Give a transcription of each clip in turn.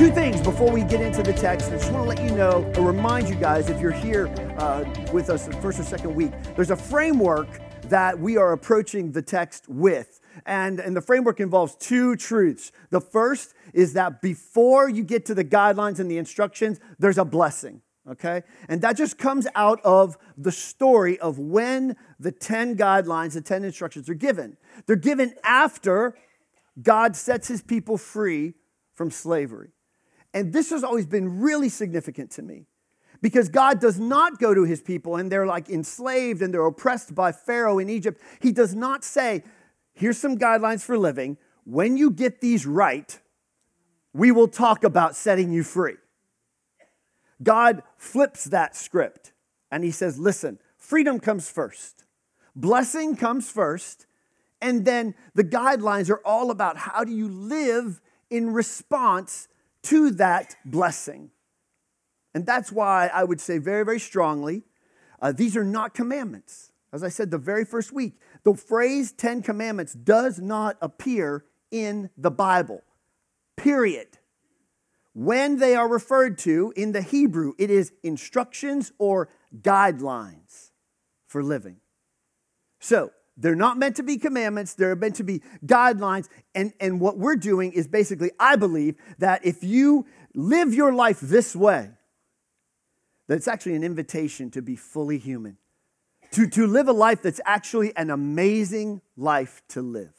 Two things before we get into the text. I just want to let you know or remind you guys if you're here uh, with us the first or second week, there's a framework that we are approaching the text with. And, and the framework involves two truths. The first is that before you get to the guidelines and the instructions, there's a blessing okay? And that just comes out of the story of when the 10 guidelines, the 10 instructions are given. They're given after God sets his people free from slavery. And this has always been really significant to me because God does not go to his people and they're like enslaved and they're oppressed by Pharaoh in Egypt. He does not say, here's some guidelines for living. When you get these right, we will talk about setting you free. God flips that script and he says, listen, freedom comes first, blessing comes first, and then the guidelines are all about how do you live in response to that blessing. And that's why I would say very, very strongly uh, these are not commandments. As I said the very first week, the phrase 10 commandments does not appear in the Bible, period. When they are referred to in the Hebrew, it is instructions or guidelines for living. So, they're not meant to be commandments, they're meant to be guidelines. And, and what we're doing is basically, I believe, that if you live your life this way, that it's actually an invitation to be fully human, to, to live a life that's actually an amazing life to live.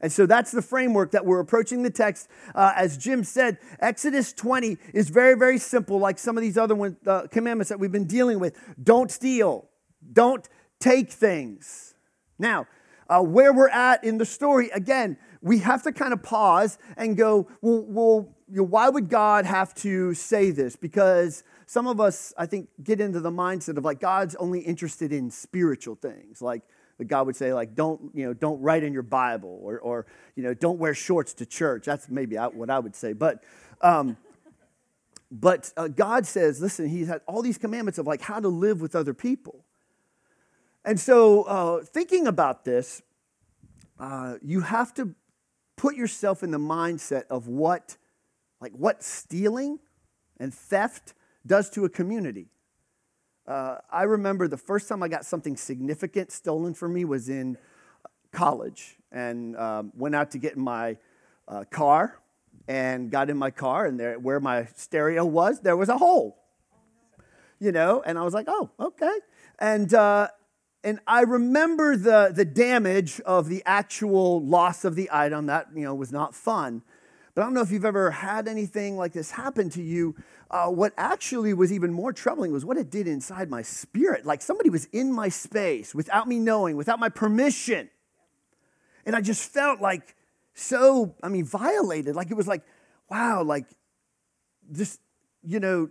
And so that's the framework that we're approaching the text. Uh, as Jim said, Exodus 20 is very, very simple, like some of these other one, uh, commandments that we've been dealing with. Don't steal, don't take things. Now, uh, where we're at in the story, again, we have to kind of pause and go, well, well you know, why would God have to say this? Because some of us, I think, get into the mindset of like God's only interested in spiritual things, like God would say, like, don't, you know, don't write in your Bible or, or you know, don't wear shorts to church. That's maybe what I would say. But, um, but uh, God says, listen, He's had all these commandments of like how to live with other people. And so, uh, thinking about this, uh, you have to put yourself in the mindset of what, like, what stealing and theft does to a community. Uh, I remember the first time I got something significant stolen from me was in college. And um, went out to get in my uh, car and got in my car and there where my stereo was there was a hole you know? And i was like oh okay. And uh, and i remember the the damage of the actual loss of the item that you know was not fun but I don't know if you've ever had anything like this happen to you. Uh, what actually was even more troubling was what it did inside my spirit. Like somebody was in my space without me knowing, without my permission. And I just felt like so, I mean, violated. Like it was like, wow, like just, you know,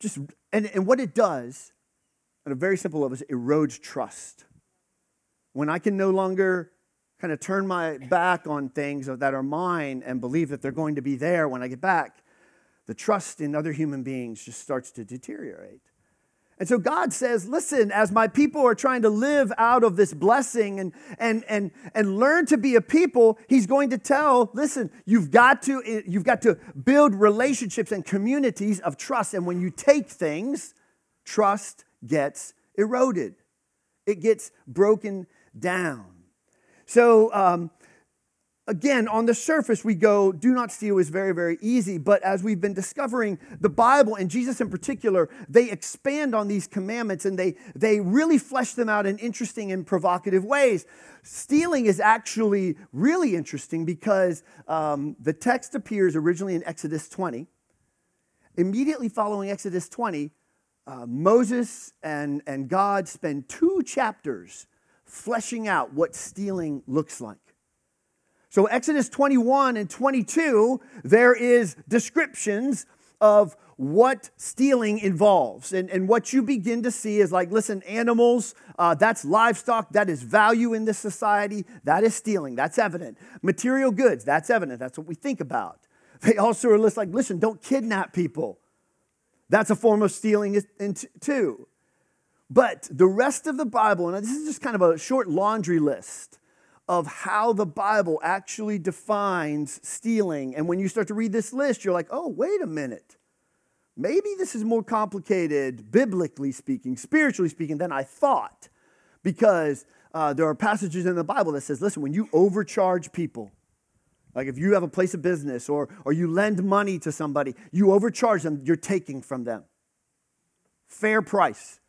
just, and, and what it does, at a very simple level, erodes trust. When I can no longer kind of turn my back on things that are mine and believe that they're going to be there when I get back, the trust in other human beings just starts to deteriorate. And so God says, listen, as my people are trying to live out of this blessing and, and, and, and learn to be a people, He's going to tell, listen, you've got, to, you've got to build relationships and communities of trust. And when you take things, trust gets eroded, it gets broken down. So, um, again, on the surface, we go, do not steal is very, very easy. But as we've been discovering, the Bible and Jesus in particular, they expand on these commandments and they, they really flesh them out in interesting and provocative ways. Stealing is actually really interesting because um, the text appears originally in Exodus 20. Immediately following Exodus 20, uh, Moses and, and God spend two chapters fleshing out what stealing looks like. So, Exodus 21 and 22, there is descriptions of what stealing involves. And, and what you begin to see is like, listen, animals, uh, that's livestock, that is value in this society, that is stealing, that's evident. Material goods, that's evident, that's what we think about. They also are list like, listen, don't kidnap people. That's a form of stealing too. But the rest of the Bible, and this is just kind of a short laundry list of how the Bible actually defines stealing. And when you start to read this list, you're like, oh, wait a minute. Maybe this is more complicated, biblically speaking, spiritually speaking, than I thought. Because uh, there are passages in the Bible that says, listen, when you overcharge people, like if you have a place of business or, or you lend money to somebody, you overcharge them, you're taking from them. Fair price.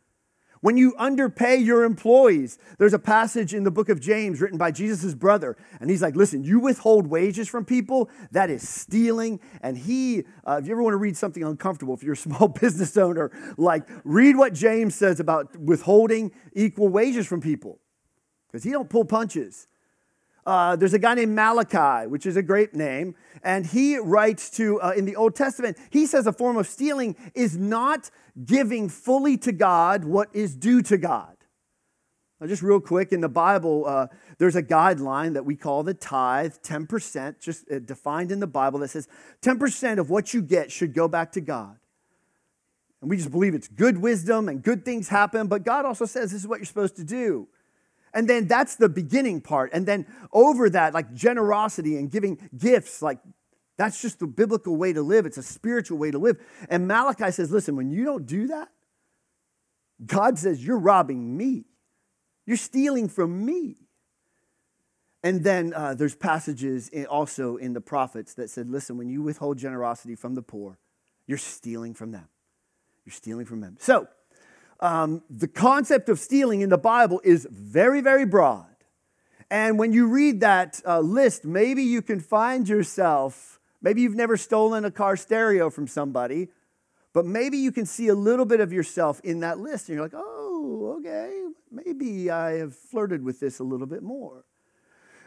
When you underpay your employees, there's a passage in the book of James written by Jesus' brother, and he's like, Listen, you withhold wages from people, that is stealing. And he, uh, if you ever want to read something uncomfortable, if you're a small business owner, like read what James says about withholding equal wages from people, because he don't pull punches. Uh, there's a guy named Malachi, which is a great name, and he writes to, uh, in the Old Testament, he says a form of stealing is not giving fully to God what is due to God. Now, just real quick, in the Bible, uh, there's a guideline that we call the tithe, 10%, just uh, defined in the Bible, that says 10% of what you get should go back to God. And we just believe it's good wisdom and good things happen, but God also says this is what you're supposed to do. And then that's the beginning part. And then over that, like generosity and giving gifts, like that's just the biblical way to live. It's a spiritual way to live. And Malachi says, listen, when you don't do that, God says, you're robbing me. You're stealing from me. And then uh, there's passages in, also in the prophets that said, listen, when you withhold generosity from the poor, you're stealing from them. You're stealing from them. So, um, the concept of stealing in the Bible is very, very broad. And when you read that uh, list, maybe you can find yourself, maybe you've never stolen a car stereo from somebody, but maybe you can see a little bit of yourself in that list. And you're like, oh, okay, maybe I have flirted with this a little bit more.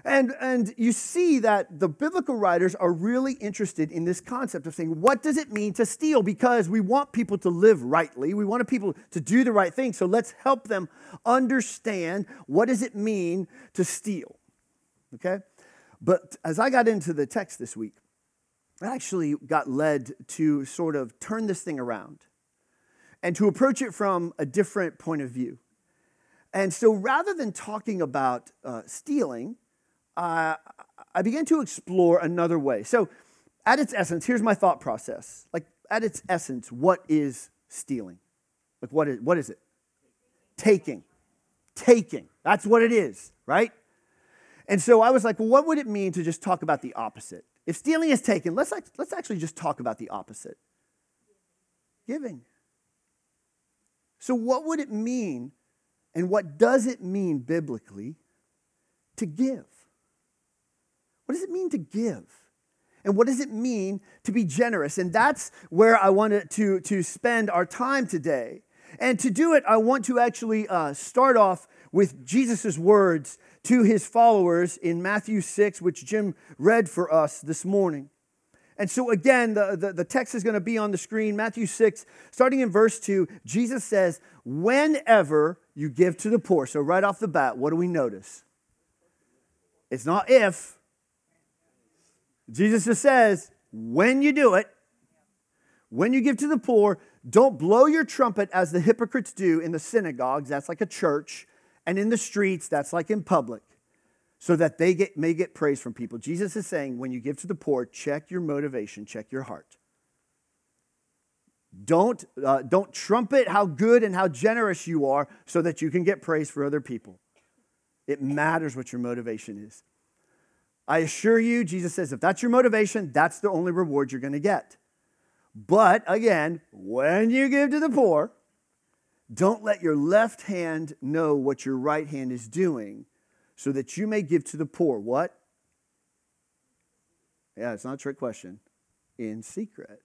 And, and you see that the biblical writers are really interested in this concept of saying, what does it mean to steal? Because we want people to live rightly. We want people to do the right thing. So let's help them understand what does it mean to steal. Okay? But as I got into the text this week, I actually got led to sort of turn this thing around and to approach it from a different point of view. And so rather than talking about uh, stealing, uh, I began to explore another way. So, at its essence, here's my thought process. Like, at its essence, what is stealing? Like, what is, what is it? Taking. Taking. That's what it is, right? And so I was like, well, what would it mean to just talk about the opposite? If stealing is taken, let's, let's actually just talk about the opposite giving. So, what would it mean and what does it mean biblically to give? What does it mean to give? And what does it mean to be generous? And that's where I wanted to, to spend our time today. And to do it, I want to actually uh, start off with Jesus' words to his followers in Matthew 6, which Jim read for us this morning. And so, again, the, the, the text is going to be on the screen. Matthew 6, starting in verse 2, Jesus says, Whenever you give to the poor. So, right off the bat, what do we notice? It's not if, Jesus just says, when you do it, when you give to the poor, don't blow your trumpet as the hypocrites do in the synagogues, that's like a church, and in the streets, that's like in public, so that they get, may get praise from people. Jesus is saying, when you give to the poor, check your motivation, check your heart. Don't, uh, don't trumpet how good and how generous you are so that you can get praise for other people. It matters what your motivation is. I assure you, Jesus says, if that's your motivation, that's the only reward you're going to get. But again, when you give to the poor, don't let your left hand know what your right hand is doing so that you may give to the poor. What? Yeah, it's not a trick question. In secret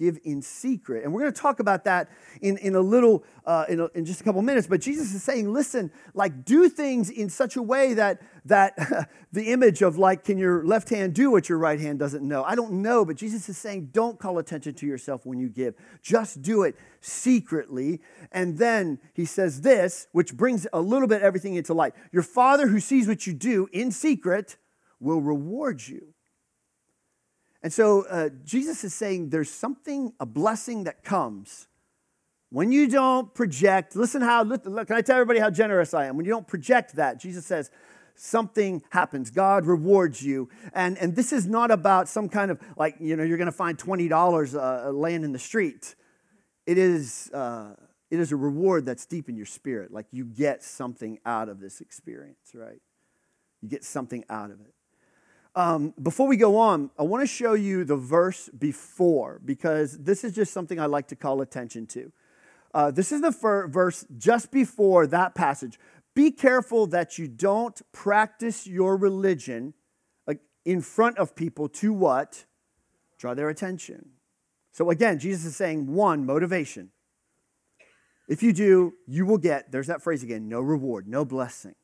give in secret. And we're going to talk about that in, in a little, uh, in, a, in just a couple minutes. But Jesus is saying, listen, like do things in such a way that, that the image of like, can your left hand do what your right hand doesn't know? I don't know, but Jesus is saying, don't call attention to yourself when you give. Just do it secretly. And then he says this, which brings a little bit everything into light. Your father who sees what you do in secret will reward you. And so uh, Jesus is saying there's something, a blessing that comes when you don't project. Listen how, look, can I tell everybody how generous I am? When you don't project that, Jesus says something happens. God rewards you. And, and this is not about some kind of like, you know, you're going to find $20 uh, laying in the street. It is, uh, it is a reward that's deep in your spirit. Like you get something out of this experience, right? You get something out of it. Um, before we go on, I want to show you the verse before because this is just something I like to call attention to. Uh, this is the fir- verse just before that passage. Be careful that you don't practice your religion in front of people to what? Draw their attention. So again, Jesus is saying one, motivation. If you do, you will get, there's that phrase again, no reward, no blessing.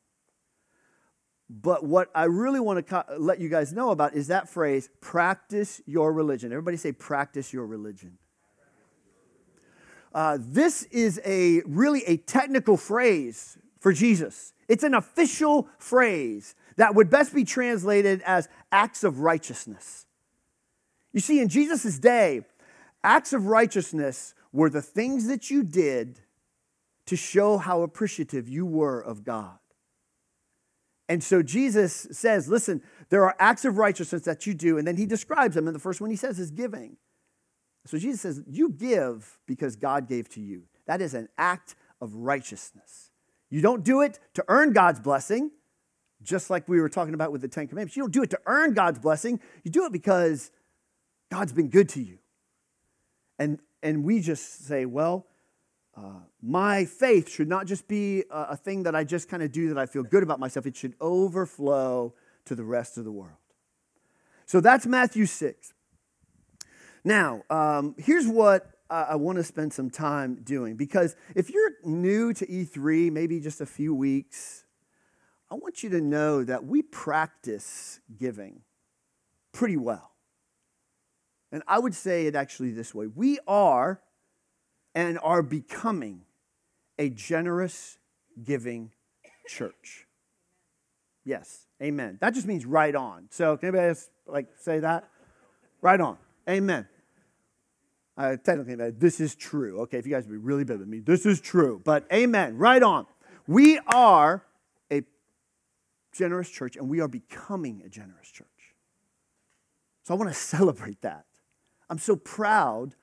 But what I really want to let you guys know about is that phrase, practice your religion. Everybody say, practice your religion. Uh, this is a really a technical phrase for Jesus. It's an official phrase that would best be translated as acts of righteousness. You see, in Jesus' day, acts of righteousness were the things that you did to show how appreciative you were of God. And so Jesus says, listen, there are acts of righteousness that you do, and then he describes them. And the first one he says is giving. So Jesus says, you give because God gave to you. That is an act of righteousness. You don't do it to earn God's blessing, just like we were talking about with the Ten Commandments. You don't do it to earn God's blessing. You do it because God's been good to you. And, and we just say, well, my faith should not just be a, a thing that I just kind of do that I feel good about myself. It should overflow to the rest of the world. So that's Matthew 6. Now, um, here's what I want to spend some time doing because if you're new to E3, maybe just a few weeks, I want you to know that we practice giving pretty well. And I would say it actually this way we are and are becoming a generous, giving church. Yes, amen. That just means right on. So, can anybody else like say that? Right on. Amen. Uh, technically, this is true. Okay, if you guys would be really bad with me, this is true. But amen. Right on. We are a generous church, and we are becoming a generous church. So I want to celebrate that. I'm so proud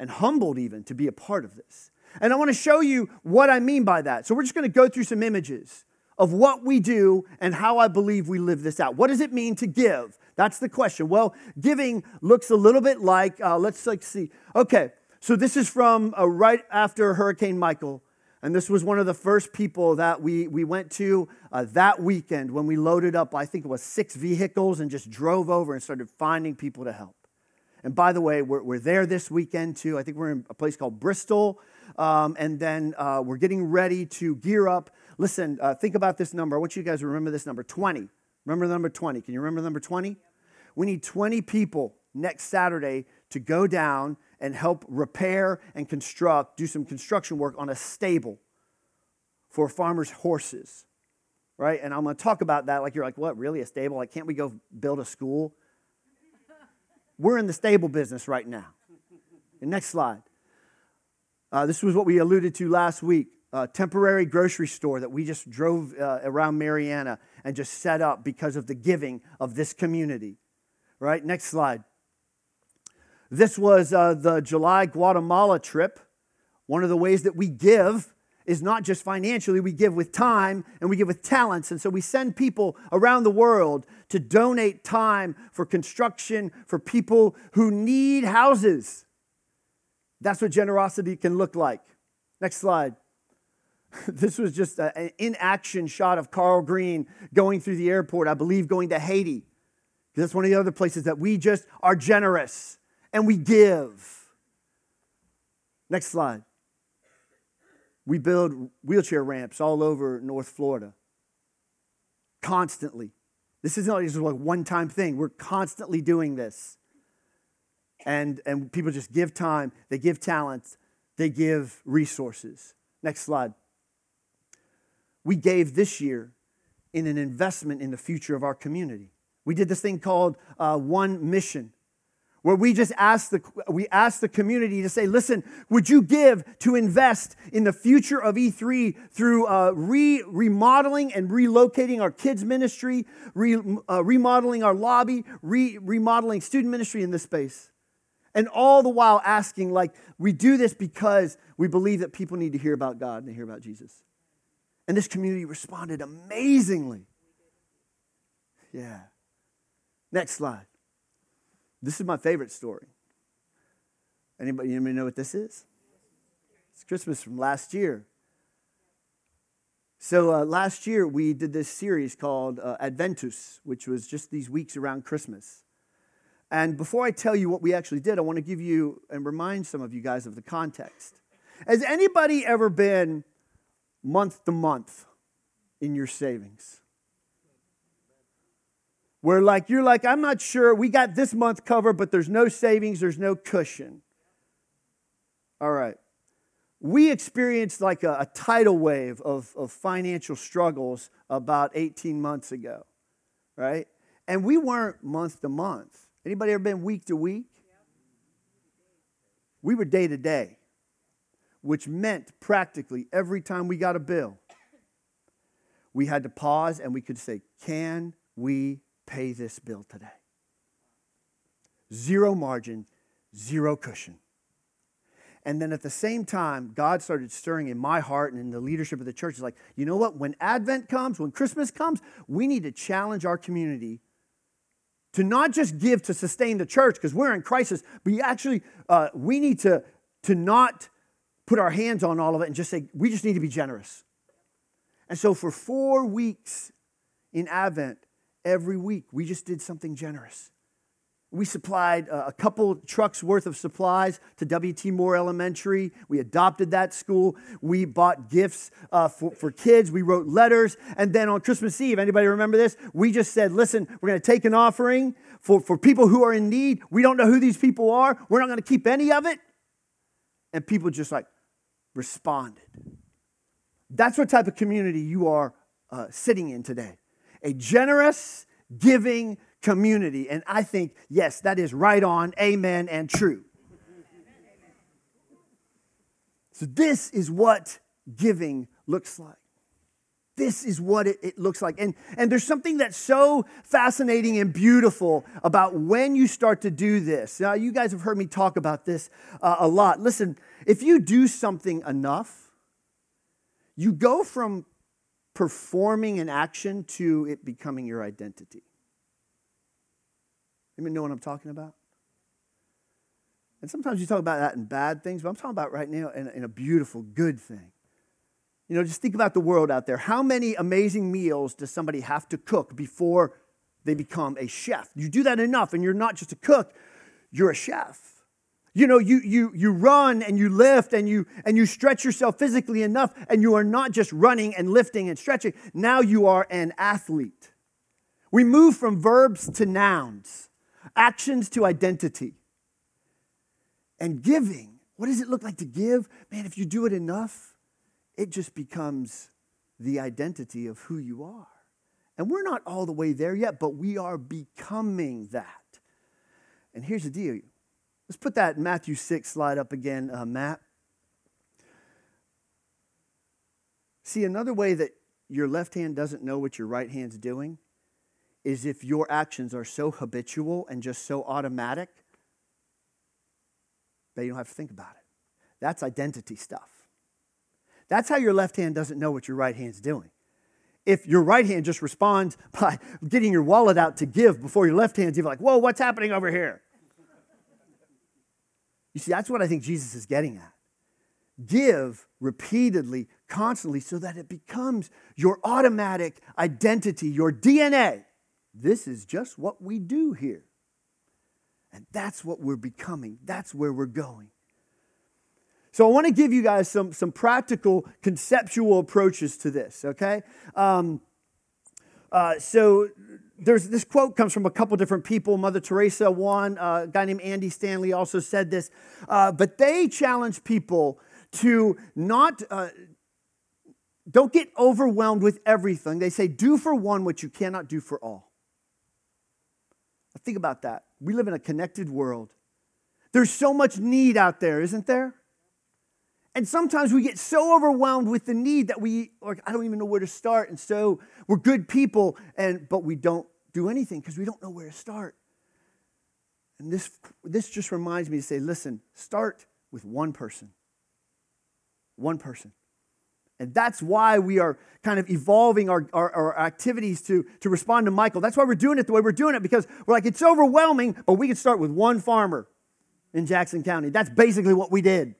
and humbled even to be a part of this. And I want to show you what I mean by that. So we're just going to go through some images of what we do and how I believe we live this out. What does it mean to give? That's the question. Well, giving looks a little bit like, uh, let's like see. Okay, so this is from uh, right after Hurricane Michael. And this was one of the first people that we, we went to uh, that weekend when we loaded up, I think it was six vehicles, and just drove over and started finding people to help. And by the way, we're, we're there this weekend too. I think we're in a place called Bristol. Um, and then uh, we're getting ready to gear up. Listen, uh, think about this number. I want you guys to remember this number 20. Remember the number 20. Can you remember the number 20? We need 20 people next Saturday to go down and help repair and construct, do some construction work on a stable for farmers' horses. Right? And I'm to talk about that like you're like, what, really? A stable? Like, can't we go build a school? We're in the stable business right now. The next slide. Uh, this was what we alluded to last week. A temporary grocery store that we just drove uh, around Marianna and just set up because of the giving of this community. Right? Next slide. This was uh, the July Guatemala trip. One of the ways that we give is not just financially, we give with time and we give with talents. And so we send people around the world to donate time for construction for people who need houses. That's what generosity can look like. Next slide. This was just an in action shot of Carl Green going through the airport, I believe going to Haiti. That's one of the other places that we just are generous and we give. Next slide. We build wheelchair ramps all over North Florida constantly. This is not just a one time thing. We're constantly doing this. And, and people just give time, they give talents, they give resources. Next slide. We gave this year in an investment in the future of our community. We did this thing called uh, One Mission, where we just ask the we ask the community to say listen would you give to invest in the future of e3 through uh, re, remodeling and relocating our kids ministry re, uh, remodeling our lobby re, remodeling student ministry in this space? And all the while asking like we do this because we believe that people need to hear about god and to hear about jesus. And this community responded amazingly. Yeah. Next slide this is my favorite story. Anybody, anybody know what this is? It's Christmas from last year. So uh, last year we did this series called uh, Adventus, which was just these weeks around Christmas. And before I tell you what we actually did, I want to give you and remind some of you guys of the context. Has anybody ever been month to month in your savings? Where like you're like i'm not sure. We got this month covered but there's no savings there's no cushion. All right. We experienced like a, a tidal wave of, of financial struggles about 18 months ago right? And we weren't month to month. Anybody ever been week to week? We were day to day which meant practically every time we got a bill we had to pause and we could say can we pay this bill today. Zero margin, zero cushion. And then at the same time, God started stirring in my heart and in the leadership of the church. It's like, you know what? When Advent comes, when Christmas comes, we need to challenge our community to not just give to sustain the church because we're in crisis, but actually, uh, we need to, to not put our hands on all of it and just say, we just need to be generous. And so for four weeks in Advent, every week. We just did something generous. We supplied a couple trucks worth of supplies to W.T. Moore Elementary. We adopted that school. We bought gifts uh, for, for kids. We wrote letters. And then on Christmas Eve, anybody remember this? We just said, listen, we're going to take an offering for, for people who are in need. We don't know who these people are. We're not going to keep any of it. And people just like responded. That's what type of community you are uh, sitting in today a generous, giving community. And I think, yes, that is right on, amen, and true. So, this is what giving looks like. This is what it, it, looks like. And, and there's something that's so fascinating and beautiful about when you start to do this. Now, you guys have heard me talk about this uh, a lot. Listen, if you do something enough, you go from performing an action to it becoming your identity. Anybody know what I'm talking about? And sometimes you talk about that in bad things, but I'm talking about right now in, in a beautiful, good thing. You know, just think about the world out there. How many amazing meals does somebody have to cook before they become a chef? You do that enough, and you're not just a cook, you're a chef. You know, you, you, you run and you lift and you, and you stretch yourself physically enough, and you are not just running and lifting and stretching. Now you are an athlete. We move from verbs to nouns, actions to identity. And giving, what does it look like to give? Man, if you do it enough, it just becomes the identity of who you are. And we're not all the way there yet, but we are becoming that. And here's the deal Let's put that Matthew 6 slide up again, uh, Matt. See, another way that your left hand doesn't know what your right hand's doing is if your actions are so habitual and just so automatic that you don't have to think about it. That's identity stuff. That's how your left hand doesn't know what your right hand's doing. If your right hand just responds by getting your wallet out to give before your left hand's even like, whoa, what's happening over here? You see, that's what I think Jesus is getting at. Give repeatedly, constantly, so that it becomes your automatic identity, your DNA. This is just what we do here. And that's what we're becoming. That's where we're going. So I want to give you guys some, some practical, conceptual approaches to this, okay? Um, uh, so there's this quote comes from a couple different people. Mother Teresa, one uh, a guy named Andy Stanley also said this, uh, but they challenge people to not uh, don't get overwhelmed with everything. They say, "Do for one what you cannot do for all." Think about that. We live in a connected world. There's so much need out there, isn't there? And sometimes we get so overwhelmed with the need that we like I don't even know where to start. And so we're good people and but we don't do anything because we don't know where to start. And this this just reminds me to say, listen, start with one person. One person. And that's why we are kind of evolving our, our, our, activities to, to respond to Michael. That's why we're doing it the way we're doing it because we're like, it's overwhelming, but we can start with one farmer in Jackson County. That's basically what we did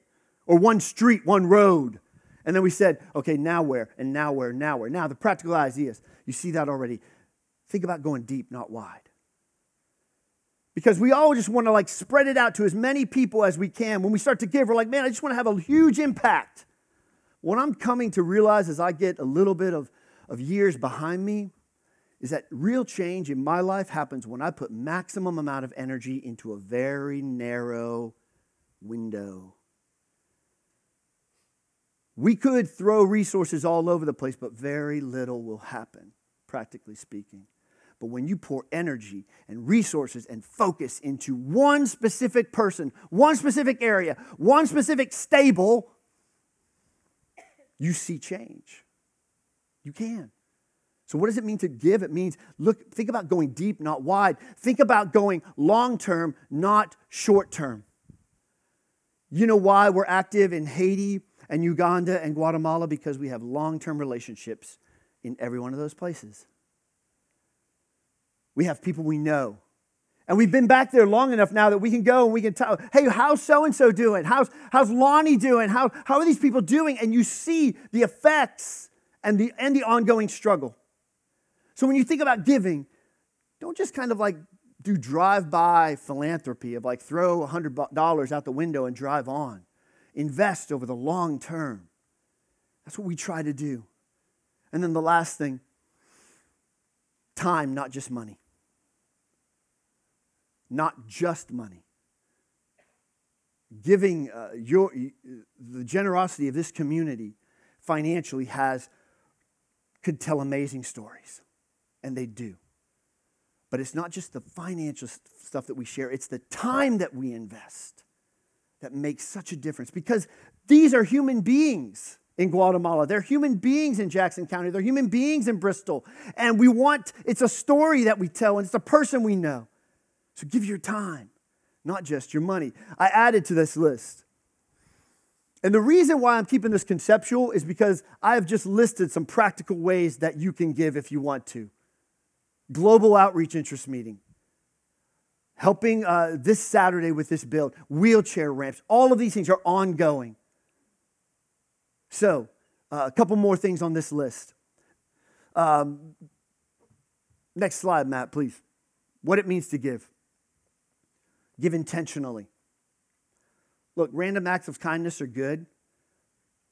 or one street, one road. And then we said, okay, now where? And now where? Now where? Now, the practical ideas, you see that already. Think about going deep, not wide. Because we all just want to like spread it out to as many people as we can. When we start to give, we're like, man, I just want to have a huge impact. What I'm coming to realize as I get a little bit of, of years behind me is that real change in my life happens when I put maximum amount of energy into a very narrow window. We could throw resources all over the place, but very little will happen, practically speaking. But when you pour energy and resources and focus into one specific person, one specific area, one specific stable, you see change. You can. So, what does it mean to give? It means look, think about going deep, not wide. Think about going long term, not short term. You know why we're active in Haiti and Uganda and Guatemala? Because we have long term relationships in every one of those places. We have people we know. And we've been back there long enough now that we can go and we can tell, hey, how's so and so doing? How's, how's Lonnie doing? How, how are these people doing? And you see the effects and the, and the ongoing struggle. So when you think about giving, don't just kind of like do drive by philanthropy of like throw $100 out the window and drive on. Invest over the long term. That's what we try to do. And then the last thing time, not just money. Not just money. Giving uh, your, the generosity of this community financially has, could tell amazing stories, and they do. But it's not just the financial stuff that we share, it's the time that we invest that makes such a difference because these are human beings in Guatemala. They're human beings in Jackson County. They're human beings in Bristol. And we want, it's a story that we tell, and it's a person we know. So give your time, not just your money. I added to this list. And the reason why I'm keeping this conceptual is because I have just listed some practical ways that you can give if you want to. Global outreach interest meeting, helping uh, this Saturday with this build, wheelchair ramps, all of these things are ongoing. So, uh, a couple more things on this list. Um, next slide, Matt, please. What it means to give. Give intentionally. Look, random acts of kindness are good,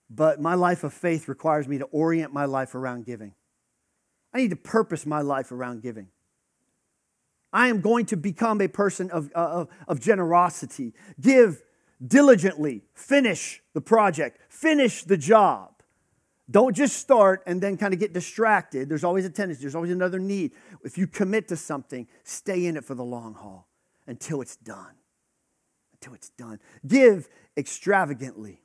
but my life of faith requires me to orient my life around giving. I need to purpose my life around giving. I am going to become a person of, uh, of, of generosity. Give diligently finish the project, finish the job. Don't just start and then kind of get distracted. There's always a tendency, there's always another need. If you commit to something, stay in it for the long haul until it's done. Until it's done. Give extravagantly.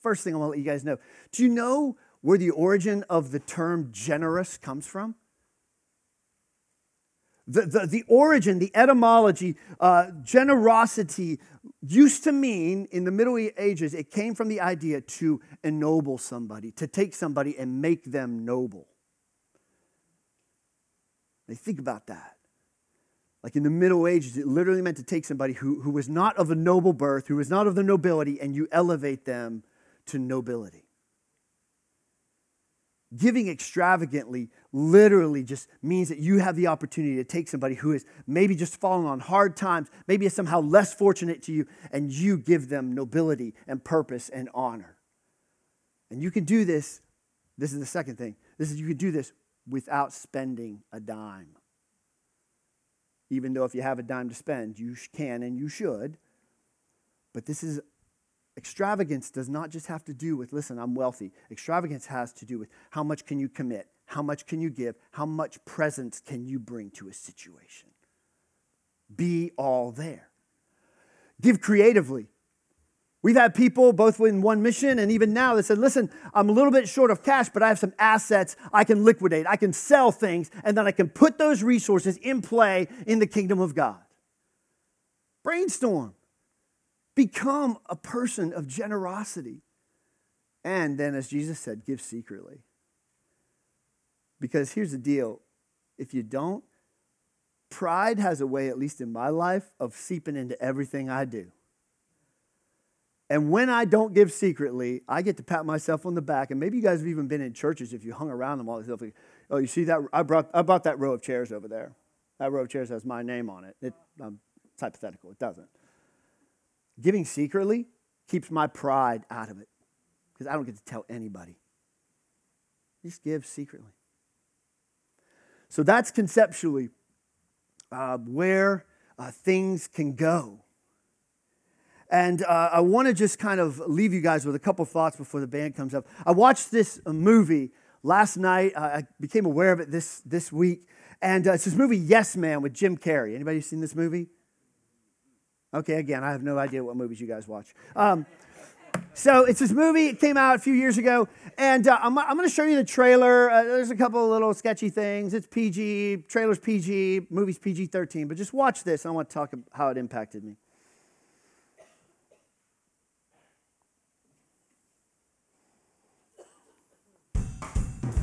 First thing I want to let you guys know do you know where the origin of the term generous comes from? The, the, the origin, the etymology, uh, generosity used to mean in the Middle Ages, it came from the idea to ennoble somebody, to take somebody and make them noble. They think about that. Like in the Middle Ages, it literally meant to take somebody who, who was not of a noble birth, who was not of the nobility, and you elevate them to nobility. Giving extravagantly literally just means that you have the opportunity to take somebody who is maybe just fallen on hard times, maybe is somehow less fortunate to you, and you give them nobility and purpose and honor. And you can do this. This is the second thing. This is you can do this without spending a dime. Even though if you have a dime to spend, you can and you should. But this is Extravagance does not just have to do with, listen, I'm wealthy. Extravagance has to do with how much can you commit? How much can you give? How much presence can you bring to a situation? be all there. Give creatively. We've had people both in one mission and even now that said, listen, I'm a little bit short of cash, but I have some assets I can liquidate. I can sell things, and then I can put those resources in play in the kingdom of God. Brainstorm. Become a person of generosity. And then, as Jesus said, give secretly. Because here's the deal if you don't, pride has a way, at least in my life, of seeping into everything I do. And when I don't give secretly, I get to pat myself on the back. And maybe you guys have even been in churches if you hung around them all this stuff. Like, oh, you see that? I brought, I brought that row of chairs over there. That row of chairs has my name on it. it it's hypothetical. It doesn't. Giving secretly keeps my pride out of it because I don't get to tell anybody. Just give secretly. So that's conceptually uh, where uh, things can go. And uh, I want to just kind of leave you guys with a couple thoughts before the band comes up. I watched this uh, movie last night. I became aware of it this, this week. And uh, it's this movie, Yes Man, with Jim Carrey. Anybody seen this movie? Okay, again, I have no idea what movies you guys watch. Um, so it's this movie. It came out a few years ago, and uh, I'm, I'm going to show you the trailer. Uh, there's a couple of little sketchy things. It's PG, trailer's PG, movie's PG-13. But just watch this. I want to talk about how it impacted me.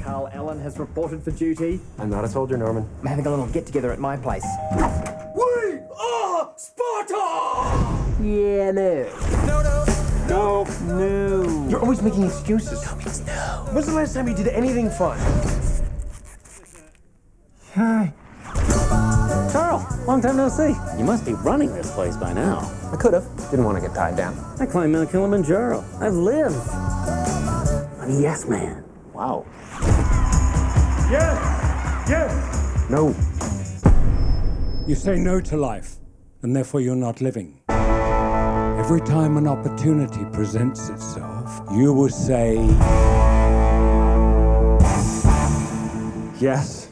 Carl Allen has reported for duty. I'm not a soldier, Norman. I'm having a little get together at my place. We are Sparta! Yeah, no. No, no. No. No. You're always making excuses. No. means no. When's the last time you did anything fun? Hi. Carl, long time no see. You must be running this place by now. I could have. Didn't want to get tied down. I climbed Mount Kilimanjaro. I've lived. I'm a yes man. Wow. Yes! Yes! No. You say no to life, and therefore you're not living. Every time an opportunity presents itself, you will say, Yes.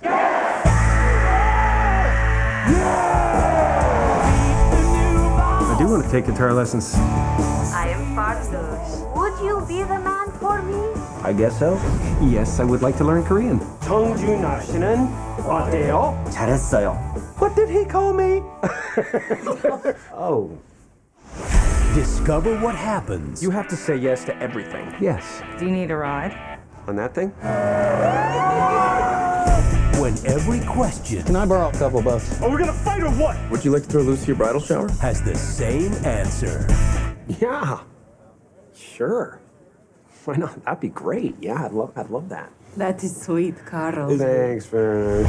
I do want to take guitar lessons. I am Farsush. Would you be the man for me? I guess so. Yes, I would like to learn Korean. 청주 날씨는 어때요? 잘했어요. What did he call me? Oh. Discover what happens You have to say yes to everything. Yes. Do you need a ride? On that thing? when every question Can I borrow a couple bucks? Are we gonna fight or what? Would you like to throw loose your bridal shower? has the same answer. Yeah. Sure. Why not? That'd be great. Yeah, I'd love I'd love that. That is sweet, Carl. Thanks for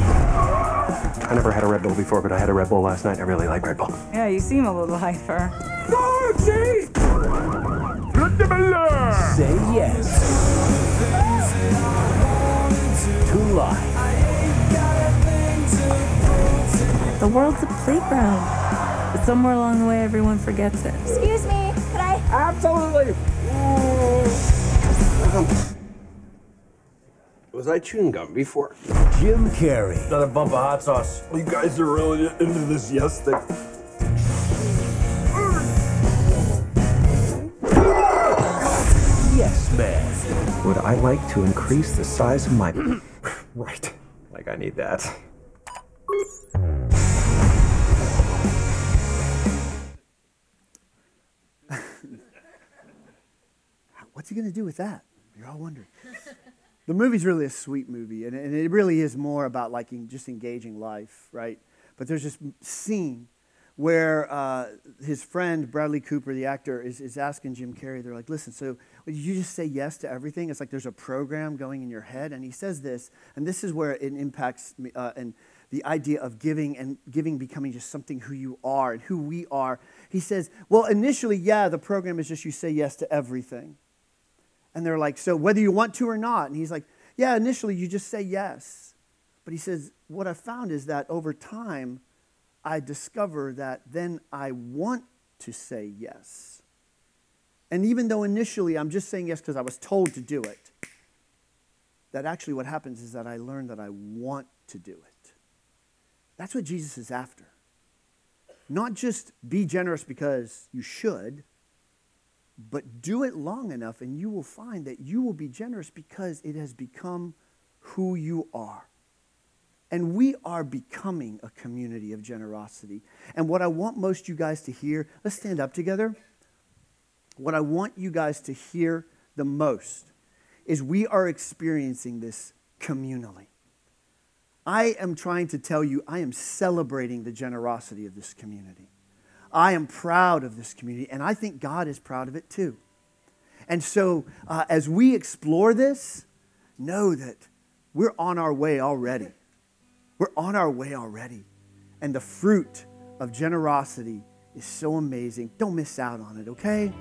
I never had a Red Bull before, but I had a Red Bull last night. I really like Red Bull. Yeah, you seem a little hyper. Say yes to life. The world's a playground. But somewhere along the way, everyone forgets it. Excuse me, could I? Absolutely. Was I chewing gum before? Jim Carrey, Another bump of hot sauce. You guys are really into this yes thing. yes man. Would I like to increase the size of my Right. Like I need that. What's he going to do with that? You're all wondering. The movie's really a sweet movie, and, and it really is more about like just engaging life, right? But there's this scene where uh, his friend Bradley Cooper, the actor, is, is asking Jim Carrey. They're like, "Listen, so did you just say yes to everything? It's like there's a program going in your head." And he says this, and this is where it impacts me, uh, and the idea of giving and giving becoming just something who you are and who we are. He says, "Well, initially, yeah, the program is just you say yes to everything." And they're like, so whether you want to or not. And he's like, yeah, initially you just say yes. But he says, what I found is that over time, I discover that then I want to say yes. And even though initially I'm just saying yes because I was told to do it, that actually what happens is that I learn that I want to do it. That's what Jesus is after. not just be generous because you should, but do it long enough and you will find that you will be generous because it has become who you are. And we are becoming a community of generosity. And what I want most you guys to hear, let's stand up together. What I want you guys to hear the most is we are experiencing this communally. I am trying to tell you, I am celebrating the generosity of this community. I am proud of this community, and I think God is proud of it too. And so, uh, as we explore this, know that we're on our way already. We're on our way already. And the fruit of generosity is so amazing. Don't miss out on it, okay?